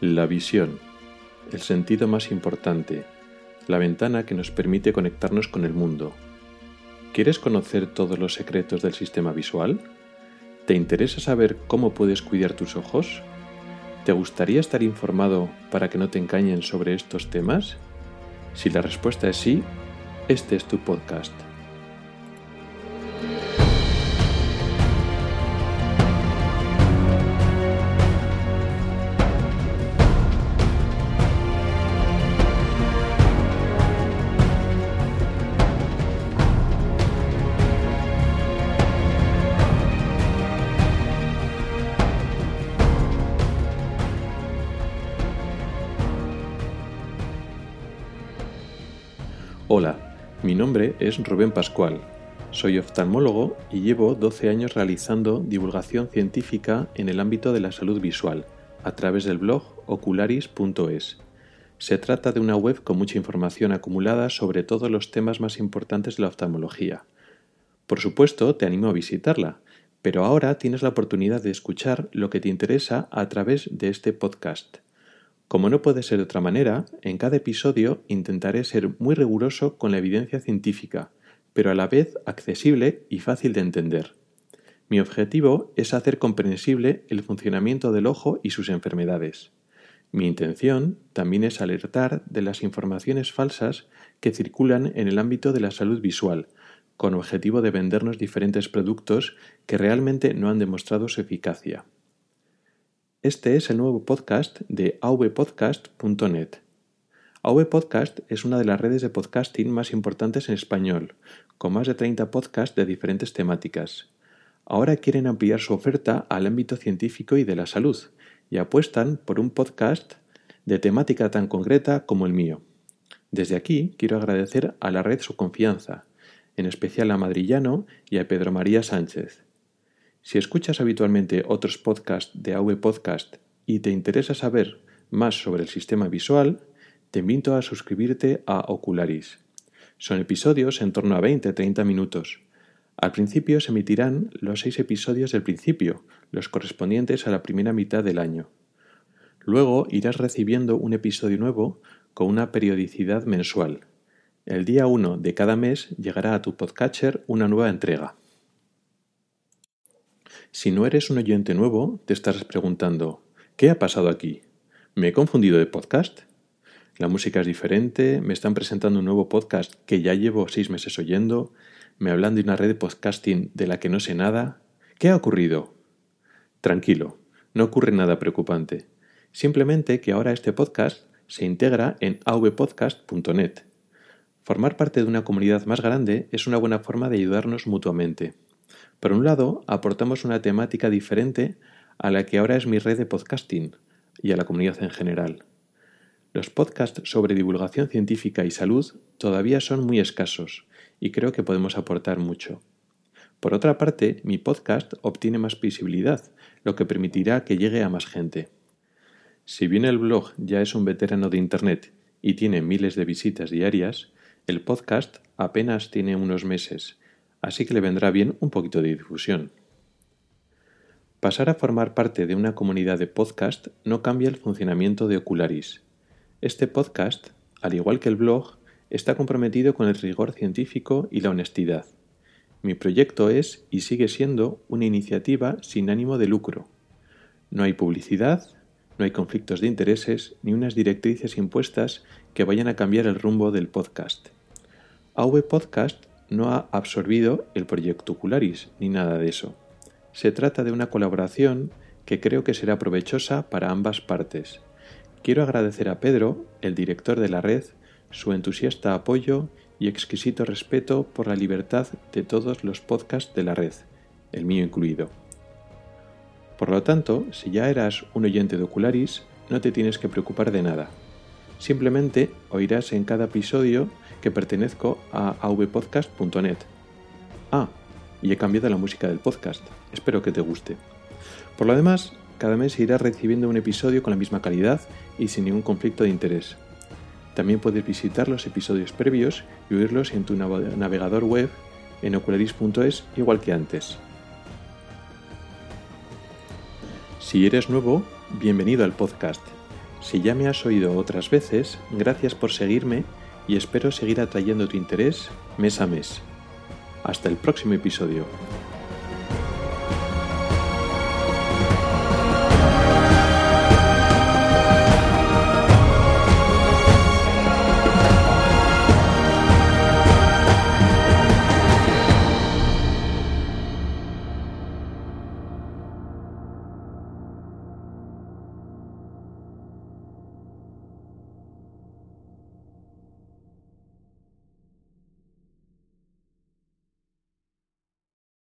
La visión, el sentido más importante, la ventana que nos permite conectarnos con el mundo. ¿Quieres conocer todos los secretos del sistema visual? ¿Te interesa saber cómo puedes cuidar tus ojos? ¿Te gustaría estar informado para que no te engañen sobre estos temas? Si la respuesta es sí, este es tu podcast. Hola, mi nombre es Rubén Pascual. Soy oftalmólogo y llevo 12 años realizando divulgación científica en el ámbito de la salud visual a través del blog ocularis.es. Se trata de una web con mucha información acumulada sobre todos los temas más importantes de la oftalmología. Por supuesto, te animo a visitarla, pero ahora tienes la oportunidad de escuchar lo que te interesa a través de este podcast. Como no puede ser de otra manera, en cada episodio intentaré ser muy riguroso con la evidencia científica, pero a la vez accesible y fácil de entender. Mi objetivo es hacer comprensible el funcionamiento del ojo y sus enfermedades. Mi intención también es alertar de las informaciones falsas que circulan en el ámbito de la salud visual, con objetivo de vendernos diferentes productos que realmente no han demostrado su eficacia. Este es el nuevo podcast de avpodcast.net. AVPodcast es una de las redes de podcasting más importantes en español, con más de 30 podcasts de diferentes temáticas. Ahora quieren ampliar su oferta al ámbito científico y de la salud, y apuestan por un podcast de temática tan concreta como el mío. Desde aquí quiero agradecer a la red su confianza, en especial a Madrillano y a Pedro María Sánchez. Si escuchas habitualmente otros podcasts de AV Podcast y te interesa saber más sobre el sistema visual, te invito a suscribirte a Ocularis. Son episodios en torno a 20-30 minutos. Al principio se emitirán los seis episodios del principio, los correspondientes a la primera mitad del año. Luego irás recibiendo un episodio nuevo con una periodicidad mensual. El día 1 de cada mes llegará a tu podcatcher una nueva entrega. Si no eres un oyente nuevo, te estarás preguntando, ¿qué ha pasado aquí? ¿Me he confundido de podcast? La música es diferente, me están presentando un nuevo podcast que ya llevo seis meses oyendo, me hablan de una red de podcasting de la que no sé nada. ¿Qué ha ocurrido? Tranquilo, no ocurre nada preocupante. Simplemente que ahora este podcast se integra en avpodcast.net. Formar parte de una comunidad más grande es una buena forma de ayudarnos mutuamente. Por un lado, aportamos una temática diferente a la que ahora es mi red de podcasting y a la comunidad en general. Los podcasts sobre divulgación científica y salud todavía son muy escasos y creo que podemos aportar mucho. Por otra parte, mi podcast obtiene más visibilidad, lo que permitirá que llegue a más gente. Si bien el blog ya es un veterano de Internet y tiene miles de visitas diarias, el podcast apenas tiene unos meses así que le vendrá bien un poquito de difusión. Pasar a formar parte de una comunidad de podcast no cambia el funcionamiento de Ocularis. Este podcast, al igual que el blog, está comprometido con el rigor científico y la honestidad. Mi proyecto es y sigue siendo una iniciativa sin ánimo de lucro. No hay publicidad, no hay conflictos de intereses ni unas directrices impuestas que vayan a cambiar el rumbo del podcast. AV Podcast no ha absorbido el proyecto Ocularis ni nada de eso. Se trata de una colaboración que creo que será provechosa para ambas partes. Quiero agradecer a Pedro, el director de la red, su entusiasta apoyo y exquisito respeto por la libertad de todos los podcasts de la red, el mío incluido. Por lo tanto, si ya eras un oyente de Ocularis, no te tienes que preocupar de nada. Simplemente oirás en cada episodio que pertenezco a avpodcast.net. Ah, y he cambiado la música del podcast. Espero que te guste. Por lo demás, cada mes irás recibiendo un episodio con la misma calidad y sin ningún conflicto de interés. También puedes visitar los episodios previos y oírlos en tu navegador web en ocularis.es igual que antes. Si eres nuevo, bienvenido al podcast. Si ya me has oído otras veces, gracias por seguirme y espero seguir atrayendo tu interés mes a mes. Hasta el próximo episodio.